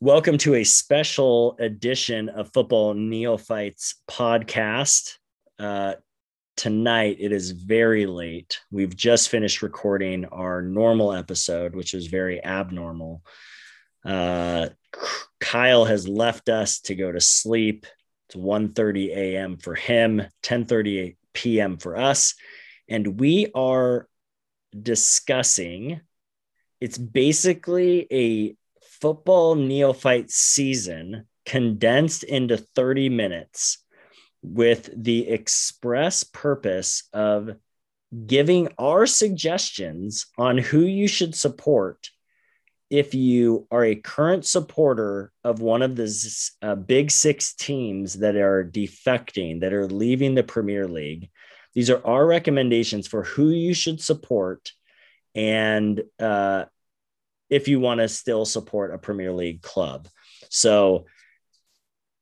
Welcome to a special edition of Football Neophytes podcast. Uh, tonight, it is very late. We've just finished recording our normal episode, which is very abnormal. Uh, Kyle has left us to go to sleep. It's 1.30 a.m. for him, 10.30 p.m. for us. And we are discussing, it's basically a football neophyte season condensed into 30 minutes with the express purpose of giving our suggestions on who you should support if you are a current supporter of one of the uh, big six teams that are defecting, that are leaving the Premier League. These are our recommendations for who you should support and uh, if you want to still support a Premier League club. So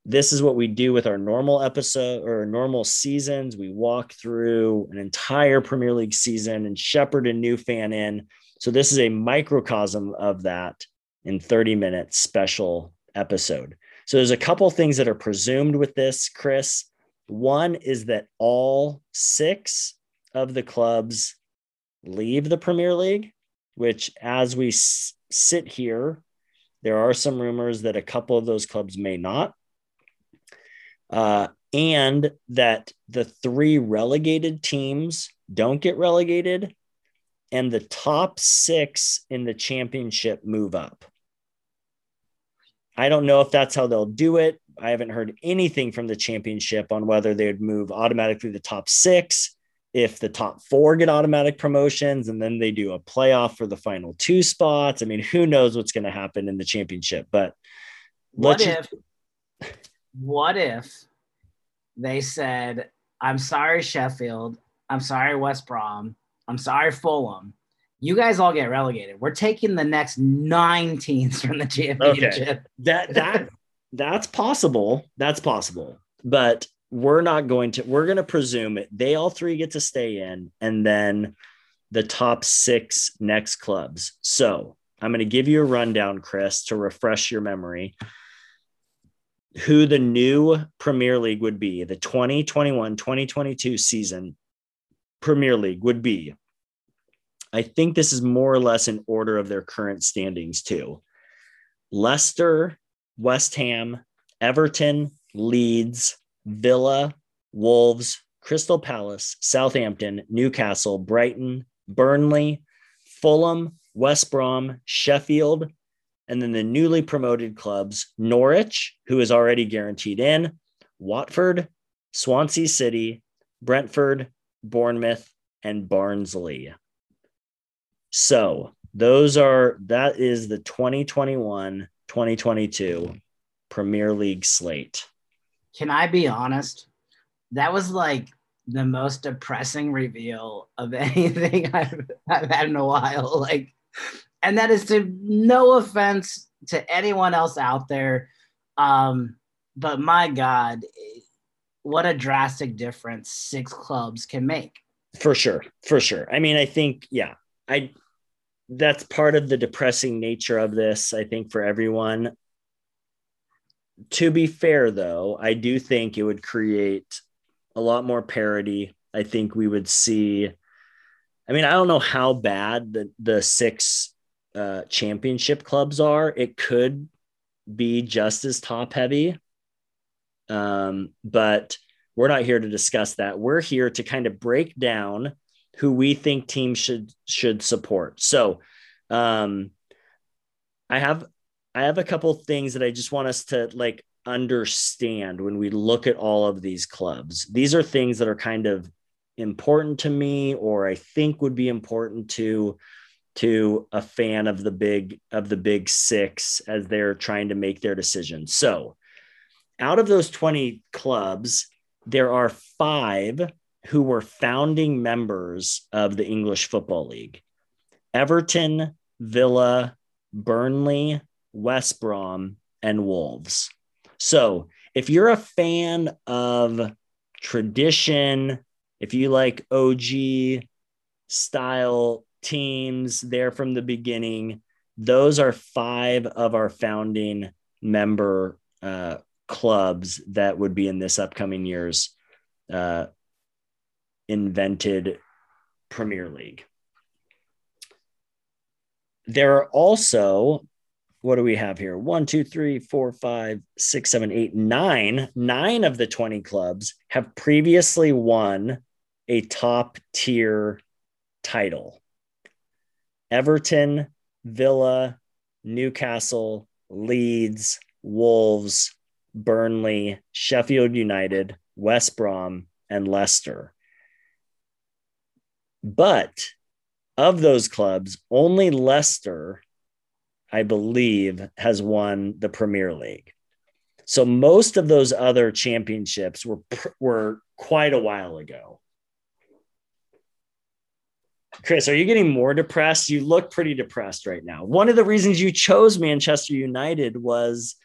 this is what we do with our normal episode or normal seasons. We walk through an entire Premier League season and shepherd a new fan in. So this is a microcosm of that in 30 minutes special episode. So there's a couple things that are presumed with this, Chris. One is that all six of the clubs leave the Premier League, which as we sit here, there are some rumors that a couple of those clubs may not. Uh, and that the three relegated teams don't get relegated, and the top six in the championship move up. I don't know if that's how they'll do it. I haven't heard anything from the championship on whether they would move automatically the top six if the top four get automatic promotions and then they do a playoff for the final two spots. I mean, who knows what's going to happen in the championship? But what if, what if they said, I'm sorry, Sheffield. I'm sorry, West Brom. I'm sorry, Fulham. You guys all get relegated. We're taking the next nine teams from the championship. Okay. That that that's possible. That's possible. But we're not going to we're going to presume it. They all three get to stay in and then the top six next clubs. So i'm going to give you a rundown chris to refresh your memory. Who the new premier league would be the 2021 2022 season premier league would be. I think this is more or less in order of their current standings too. Leicester west ham everton leeds Villa, Wolves, Crystal Palace, Southampton, Newcastle, Brighton, Burnley, Fulham, West Brom, Sheffield, and then the newly promoted clubs Norwich, who is already guaranteed in, Watford, Swansea City, Brentford, Bournemouth, and Barnsley. So those are that is the 2021 2022 Premier League slate can I be honest? That was like the most depressing reveal of anything I've, I've had in a while. Like, and that is to no offense to anyone else out there. Um, but my God, what a drastic difference six clubs can make. For sure. For sure. I mean, I think, yeah, I, that's part of the depressing nature of this, I think, for everyone to be fair, though, I do think it would create a lot more parity. I think we would see. I mean, I don't know how bad the the six uh, championship clubs are. It could be just as top heavy, um, but we're not here to discuss that. We're here to kind of break down who we think teams should should support. So, um, I have I have a couple things that I just want us to like understand when we look at all of these clubs. These are things that are kind of important to me or I think would be important to to a fan of the big of the big 6 as they're trying to make their decision. So, out of those 20 clubs, there are 5 who were founding members of the English Football League. Everton, Villa, Burnley, West Brom, and Wolves. So if you're a fan of tradition, if you like OG style teams there from the beginning, those are five of our founding member uh, clubs that would be in this upcoming year's uh, invented Premier League. There are also, what do we have here? One, two, three, four, five, six, seven, eight, nine. Nine of the 20 clubs have previously won a top tier title. Everton, Villa, Newcastle, Leeds, Wolves, Burnley, Sheffield United, West Brom, and Leicester. But of those clubs, only Leicester, I believe, has won the Premier League. So most of those other championships were were quite a while ago. Chris, are you getting more depressed? You look pretty depressed right now. One of the reasons you chose Manchester United was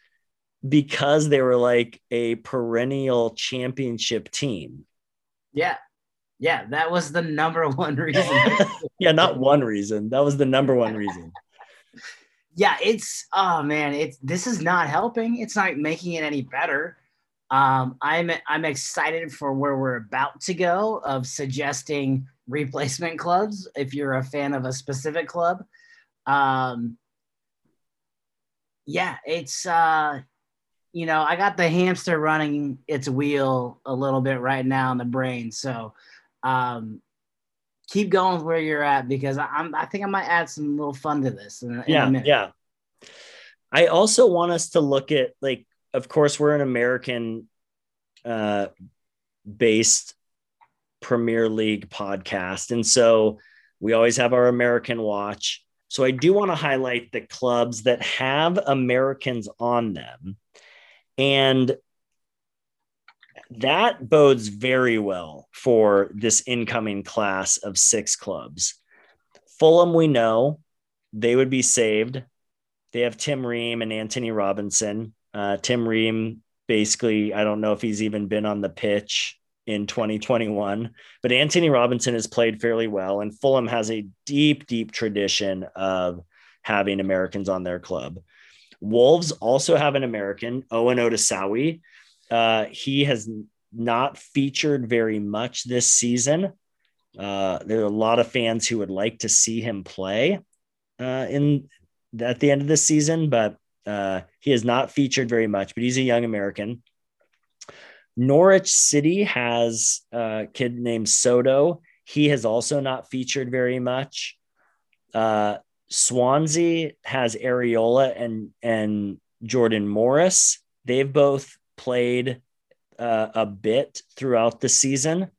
because they were like a perennial championship team. Yeah. Yeah, that was the number one reason. yeah, not one reason. That was the number one reason. Yeah, it's oh man, it's this is not helping. It's not making it any better. Um, I'm I'm excited for where we're about to go of suggesting replacement clubs if you're a fan of a specific club. Um, yeah, it's uh, you know, I got the hamster running its wheel a little bit right now in the brain. So um, keep going where you're at because I'm I think I might add some little fun to this. In, yeah, in yeah. I also want us to look at like, of course, we're an American uh, based Premier League podcast. And so we always have our American watch. So I do want to highlight the clubs that have Americans on them. And that bodes very well for this incoming class of six clubs. Fulham, we know they would be saved. They have Tim Ream and Antonee Robinson. Uh, Tim Ream, basically, I don't know if he's even been on the pitch in 2021. But Antonee Robinson has played fairly well, and Fulham has a deep, deep tradition of having Americans on their club. Wolves also have an American, Owen Otasowie. Uh, he has not featured very much this season. Uh, there are a lot of fans who would like to see him play uh, in at the end of the season, but uh, he has not featured very much. But he's a young American. Norwich City has a kid named Soto. He has also not featured very much. Uh, Swansea has Arriola and and Jordan Morris. They've both played uh, a bit throughout the season.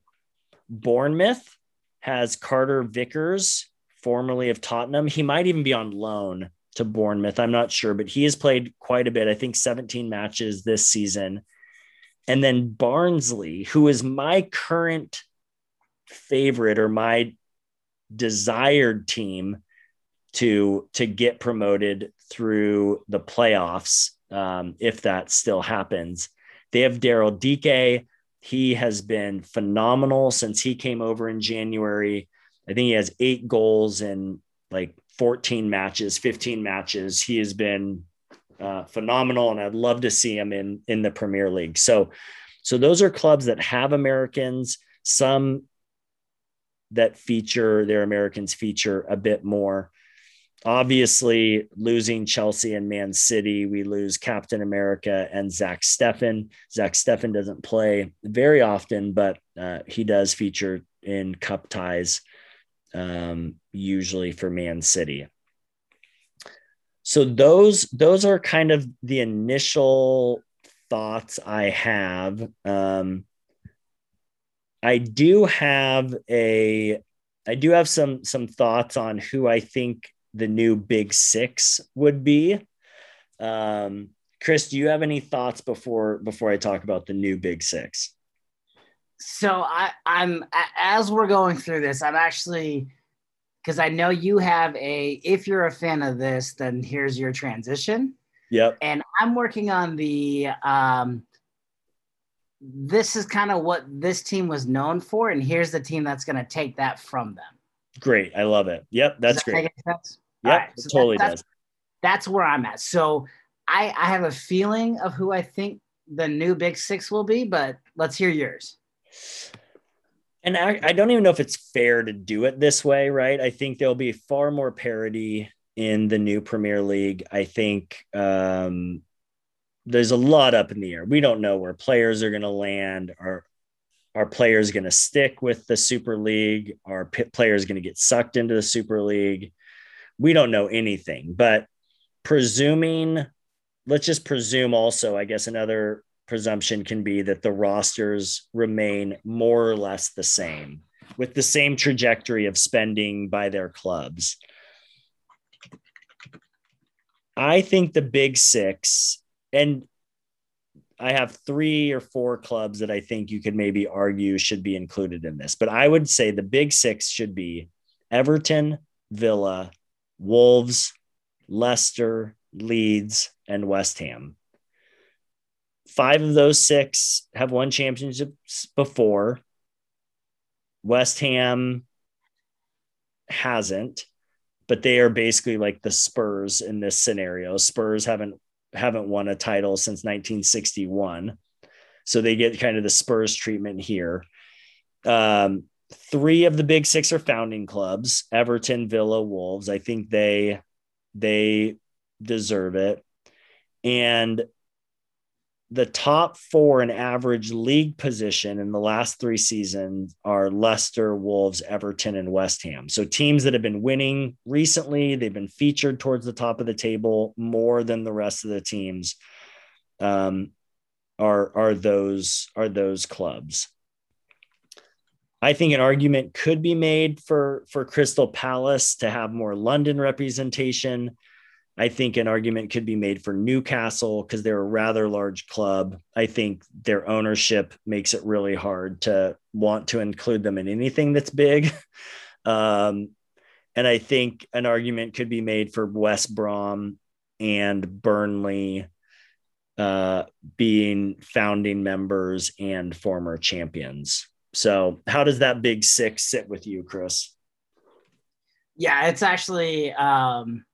Bournemouth has Carter Vickers, formerly of Tottenham. He might even be on loan to Bournemouth. I'm not sure, but he has played quite a bit. I think 17 matches this season. And then Barnsley, who is my current favorite or my desired team to to get promoted through the playoffs um, if that still happens. They have Daryl Dike. He has been phenomenal since he came over in January. I think he has eight goals in like 14 matches, 15 matches. He has been uh, phenomenal, and I'd love to see him in in the Premier League. So, so those are clubs that have Americans. Some that feature their Americans feature a bit more. Obviously, losing Chelsea and Man City, we lose Captain America and Zach Steffen. Zach Steffen doesn't play very often, but uh, he does feature in cup ties, um, usually for Man City so those those are kind of the initial thoughts I have. Um, I do have a I do have some some thoughts on who I think the new big six would be. Um, Chris, do you have any thoughts before before I talk about the new big six? So I, I'm as we're going through this, I'm actually because I know you have a, if you're a fan of this, then here's your transition. Yep. And I'm working on the, um, this is kind of what this team was known for. And here's the team that's going to take that from them. Great. I love it. Yep. That's that great. Yep. Right, so totally that, does. That's, that's where I'm at. So I, I have a feeling of who I think the new Big Six will be, but let's hear yours. And I, I don't even know if it's fair to do it this way, right? I think there'll be far more parity in the new Premier League. I think um, there's a lot up in the air. We don't know where players are going to land. Are are players going to stick with the Super League? Are p- players going to get sucked into the Super League? We don't know anything. But presuming, let's just presume also, I guess another presumption can be that the rosters remain more or less the same with the same trajectory of spending by their clubs. I think the big six, and I have three or four clubs that I think you could maybe argue should be included in this, but I would say the big six should be Everton, Villa, Wolves, Leicester, Leeds, and West Ham. Five of those six have won championships before. West Ham hasn't, but they are basically like the Spurs in this scenario. Spurs haven't haven't won a title since 1961. So they get kind of the Spurs treatment here. Um, three of the big six are founding clubs everton villa wolves i think they they deserve it and the top four in average league position in the last three seasons are Leicester, Wolves, Everton, and West Ham. So teams that have been winning recently, they've been featured towards the top of the table more than the rest of the teams. Um, are are those are those clubs? I think an argument could be made for for Crystal Palace to have more London representation. I think an argument could be made for Newcastle because they're a rather large club. I think their ownership makes it really hard to want to include them in anything that's big. Um, and I think an argument could be made for West Brom and Burnley uh, being founding members and former champions. So, how does that big six sit with you, Chris? Yeah, it's actually um,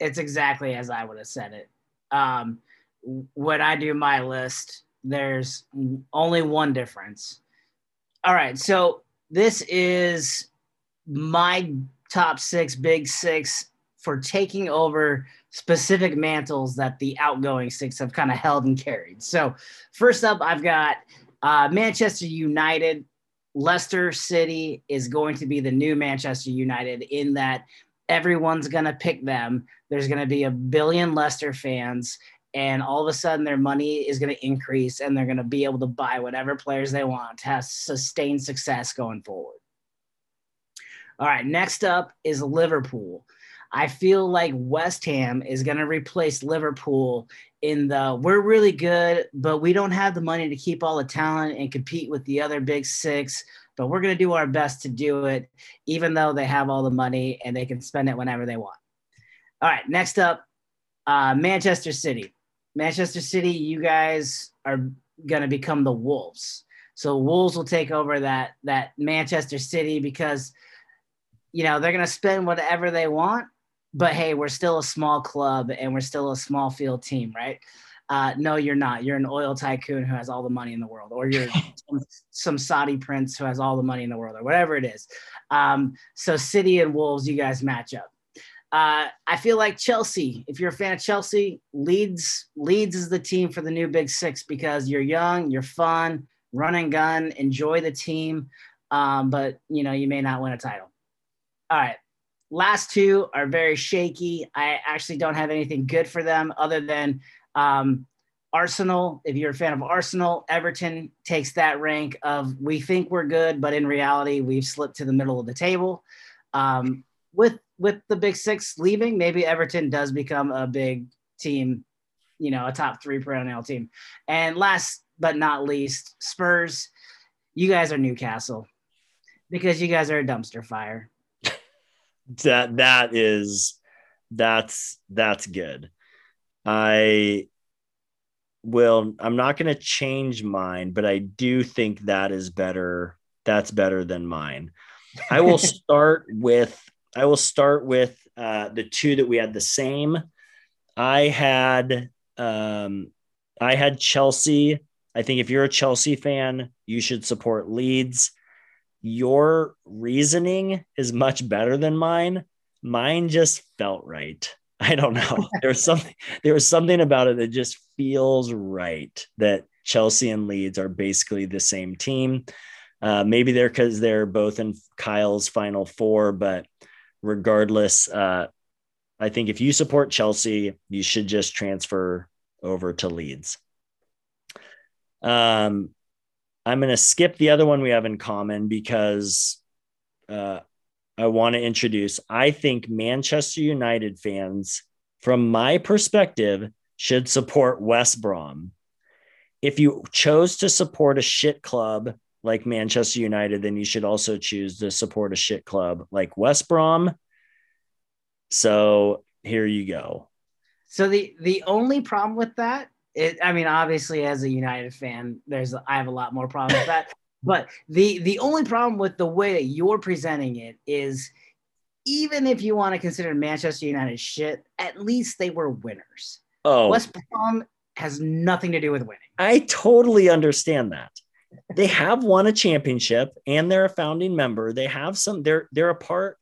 it's exactly as I would have said it. Um, when I do my list, there's only one difference. All right, so this is my top six, big six for taking over specific mantles that the outgoing six have kind of held and carried. So, first up, I've got uh, Manchester United. Leicester City is going to be the new Manchester United in that everyone's going to pick them. There's going to be a billion Leicester fans, and all of a sudden their money is going to increase and they're going to be able to buy whatever players they want to have sustained success going forward. All right, next up is Liverpool. I feel like West Ham is going to replace Liverpool in the we're really good, but we don't have the money to keep all the talent and compete with the other big six but we're going to do our best to do it, even though they have all the money and they can spend it whenever they want. All right, next up, uh, Manchester City. Manchester City, you guys are going to become the Wolves. So Wolves will take over that that Manchester City because you know they're going to spend whatever they want, but hey, we're still a small club and we're still a small field team, right? uh, no, you're not. You're an oil tycoon who has all the money in the world, or you're some, some, Saudi prince who has all the money in the world, or whatever it is. Um, so, City and Wolves, you guys match up. Uh, I feel like Chelsea. If you're a fan of Chelsea, Leeds Leeds is the team for the new Big Six because you're young, you're fun, run and gun, enjoy the team, um, but you know you may not win a title. All right, last two are very shaky. I actually don't have anything good for them other than um, Arsenal, if you're a fan of Arsenal, Everton takes that rank of we think we're good, but in reality, we've slipped to the middle of the table. Um, with with the big six leaving, maybe Everton does become a big team, you know, a top three perennial team. And last but not least, Spurs. You guys are Newcastle because you guys are a dumpster fire. That that is that's that's good. I will I'm not going to change mine, but I do think that is better. That's better than mine. I will start with I will start with uh, the two that we had the same. I had um, I had Chelsea. I think if you're a Chelsea fan, you should support Leeds. Your reasoning is much better than mine. Mine just felt right. I don't know. There was something there was something about it that just feels right that Chelsea and Leeds are basically the same team. Uh, maybe they're because they're both in Kyle's final four, but regardless, uh, I think if you support Chelsea, you should just transfer over to Leeds. Um, I'm going to skip the other one we have in common because uh, I want to introduce. I think Manchester United fans, from my perspective, should support West Brom. If you chose to support a shit club like Manchester United, then you should also choose to support a shit club like West Brom. So here you go. So the the only problem with that, it, I mean, obviously as a United fan, there's I have a lot more problems with that. But the the only problem with the way that you're presenting it is even if you want to consider Manchester United shit, at least they were winners. Oh, West Brom has nothing to do with winning. I totally understand that. They have won a championship and they're a founding member. They have some they're they're a part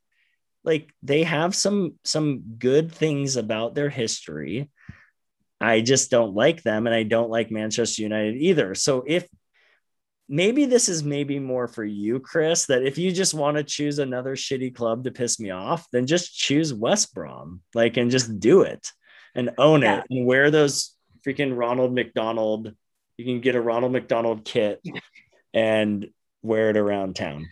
like they have some some good things about their history. I just don't like them and I don't like Manchester United either. So if maybe this is maybe more for you, Chris, that if you just want to choose another shitty club to piss me off, then just choose West Brom, like, and just do it and own yeah. it and wear those freaking Ronald McDonald. You can get a Ronald McDonald kit and wear it around town.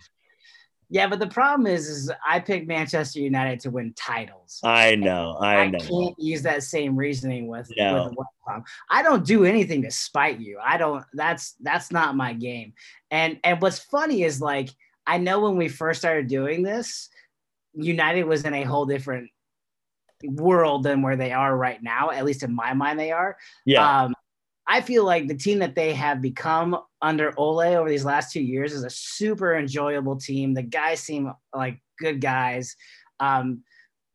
Yeah, but the problem is, is I picked Manchester United to win titles. I know, I, I know. can't use that same reasoning with, no. with I don't do anything to spite you. I don't. That's that's not my game. And and what's funny is like I know when we first started doing this, United was in a whole different world than where they are right now. At least in my mind, they are. Yeah. Um, I feel like the team that they have become under Ole over these last two years is a super enjoyable team. The guys seem like good guys. Um,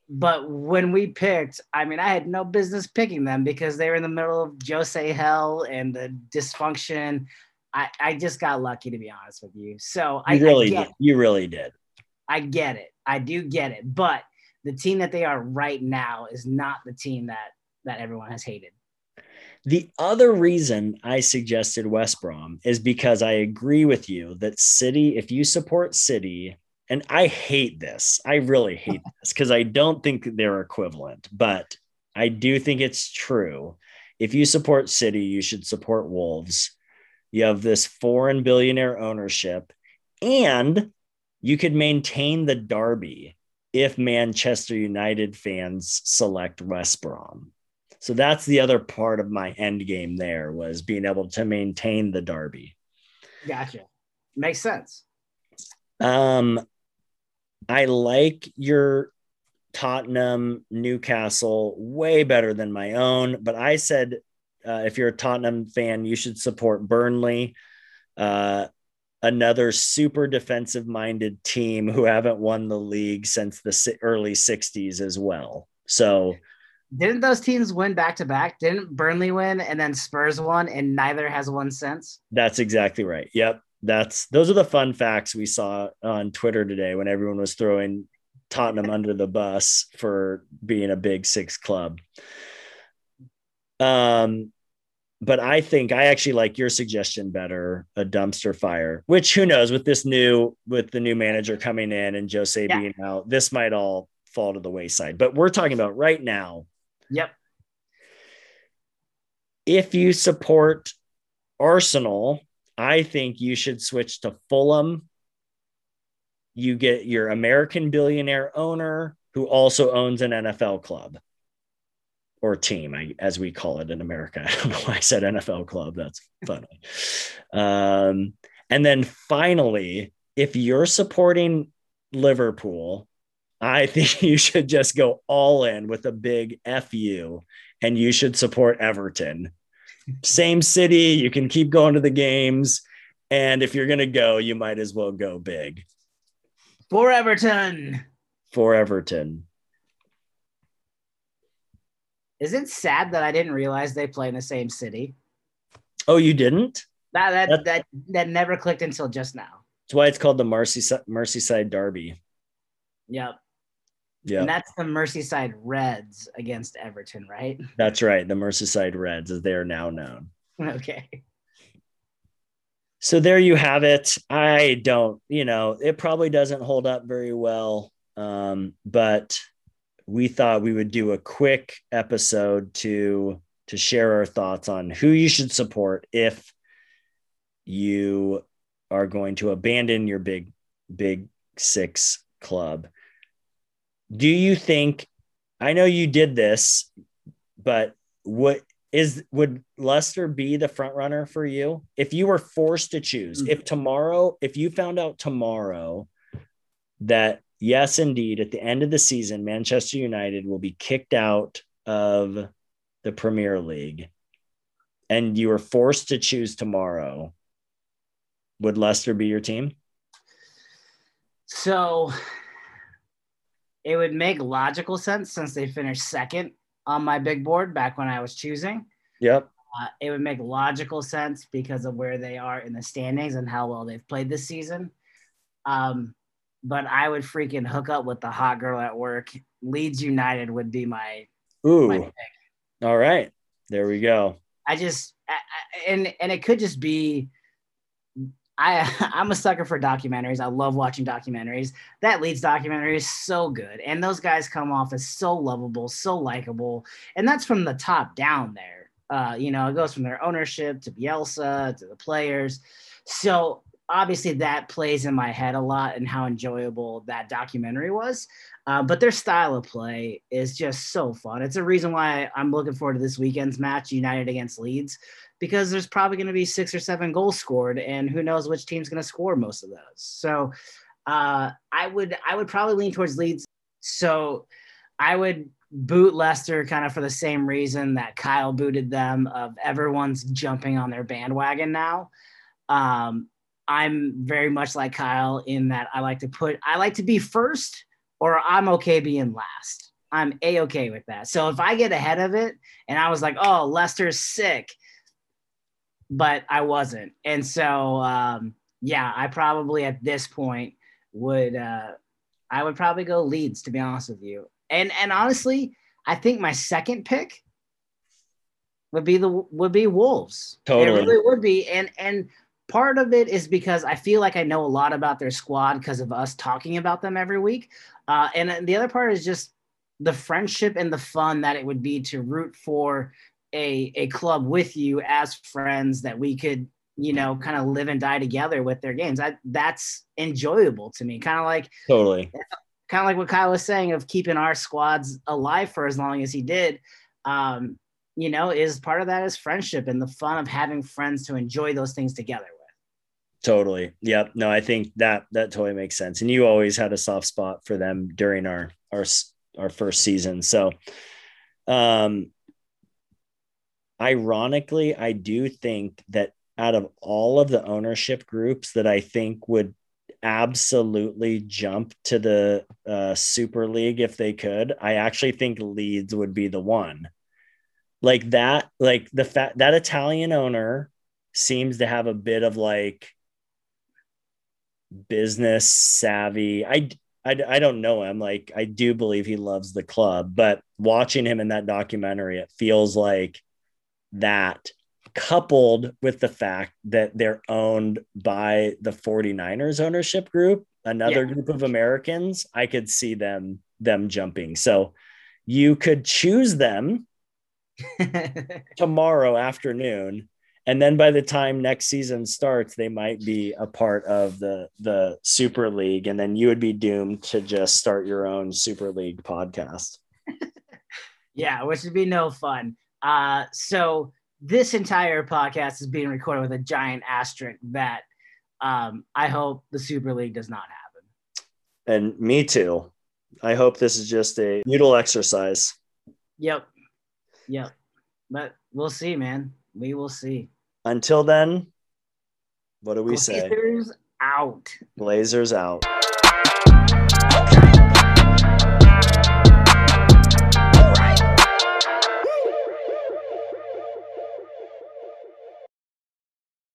but when we picked, I mean, I had no business picking them because they were in the middle of Jose hell and the dysfunction. I, I just got lucky to be honest with you. So you I really I did. It. You really did. I get it. I do get it. But the team that they are right now is not the team that that everyone has hated. The other reason I suggested West Brom is because I agree with you that City, if you support City, and I hate this, I really hate this because I don't think they're equivalent, but I do think it's true. If you support City, you should support Wolves. You have this foreign billionaire ownership, and you could maintain the derby if Manchester United fans select West Brom. So that's the other part of my end game there was being able to maintain the derby. Gotcha. Makes sense. Um, I like your Tottenham Newcastle way better than my own, but I said uh, if you're a Tottenham fan, you should support Burnley, uh, another super defensive minded team who haven't won the league since the early 60s as well. So didn't those teams win back to back? Didn't Burnley win and then Spurs won, and neither has won since? That's exactly right. Yep. That's those are the fun facts we saw on Twitter today when everyone was throwing Tottenham under the bus for being a big six club. Um, but I think I actually like your suggestion better, a dumpster fire, which who knows with this new with the new manager coming in and Jose yeah. being out, this might all fall to the wayside. But we're talking about right now Yep. If you support Arsenal, I think you should switch to Fulham. You get your American billionaire owner who also owns an NFL club or team, as we call it in America. I don't know why I said NFL club. That's funny. Um, and then finally, if you're supporting Liverpool, I think you should just go all in with a big FU and you should support Everton. Same city, you can keep going to the games. And if you're going to go, you might as well go big. For Everton. For Everton. Is it sad that I didn't realize they play in the same city? Oh, you didn't? That that that that, that never clicked until just now. That's why it's called the Merseyside, Merseyside Derby. Yep. Yeah, And that's the Merseyside Reds against Everton, right? that's right. The Merseyside Reds, as they are now known. okay. So there you have it. I don't, you know, it probably doesn't hold up very well. Um, but we thought we would do a quick episode to to share our thoughts on who you should support if you are going to abandon your big big six club. Do you think I know you did this, but what is would Leicester be the front runner for you if you were forced to choose? Mhm. If tomorrow, if you found out tomorrow that yes, indeed, at the end of the season, Manchester United will be kicked out of the Premier League, and you were forced to choose tomorrow, would Leicester be your team? So it would make logical sense since they finished second on my big board back when I was choosing. Yep. Uh, it would make logical sense because of where they are in the standings and how well they've played this season. Um, but I would freaking hook up with the hot girl at work. Leeds United would be my Ooh. my pick. All right. There we go. I just I, I- and and it could just be I I'm a sucker for documentaries. I love watching documentaries. That Leeds documentary is so good, and those guys come off as so lovable, so likable, and that's from the top down there. Uh, you know, it goes from their ownership to Bielsa to the players. So obviously that plays in my head a lot and how enjoyable that documentary was. Uh, but their style of play is just so fun. It's a reason why I'm looking forward to this weekend's match, United against Leeds, because there's probably going to be six or seven goals scored, and who knows which team's going to score most of those. So uh, I would I would probably lean towards Leeds. So I would boot Leicester kind of for the same reason that Kyle booted them of everyone's jumping on their bandwagon now. Um, I'm very much like Kyle in that I like to put I like to be first or I'm okay being last. I'm a okay with that. So if I get ahead of it and I was like, oh, Leicester's sick, but I wasn't. And so um, yeah, I probably at this point would uh, I would probably go Leeds to be honest with you. And and honestly, I think my second pick would be the would be Wolves. Totally. It really would be. And and part of it is because I feel like I know a lot about their squad because of us talking about them every week. Uh, and the other part is just the friendship and the fun that it would be to root for a a club with you as friends that we could you know kind of live and die together with their games. I, that's enjoyable to me. Kind of like Totally. kind of like what Kyle was saying of keeping our squads alive for as long as he did. Um, you know, is part of that is friendship and the fun of having friends to enjoy those things together. Totally. Yep. No, I think that that totally makes sense. And you always had a soft spot for them during our our our first season. So, um, ironically, I do think that out of all of the ownership groups that I think would absolutely jump to the uh, Super League if they could, I actually think Leeds would be the one. Like that, like the fact that Italian owner seems to have a bit of like business savvy. I, I, I don't know him. Like, I do believe he loves the club, but watching him in that documentary, it feels like that coupled with the fact that they're owned by the 49ers ownership group, another Yeah. group of Americans, I could see them them jumping. So you could choose them tomorrow afternoon and then by the time next season starts they might be a part of the the super league and then you would be doomed to just start your own super league podcast yeah, which would be no fun. Uh, so this entire podcast is being recorded with a giant asterisk that um, I hope the Super League does not happen. and me too i hope this is just a noodle exercise Yep. Yep. But we'll see, man. We will see. Until then what do we say Glazers out. Glazers out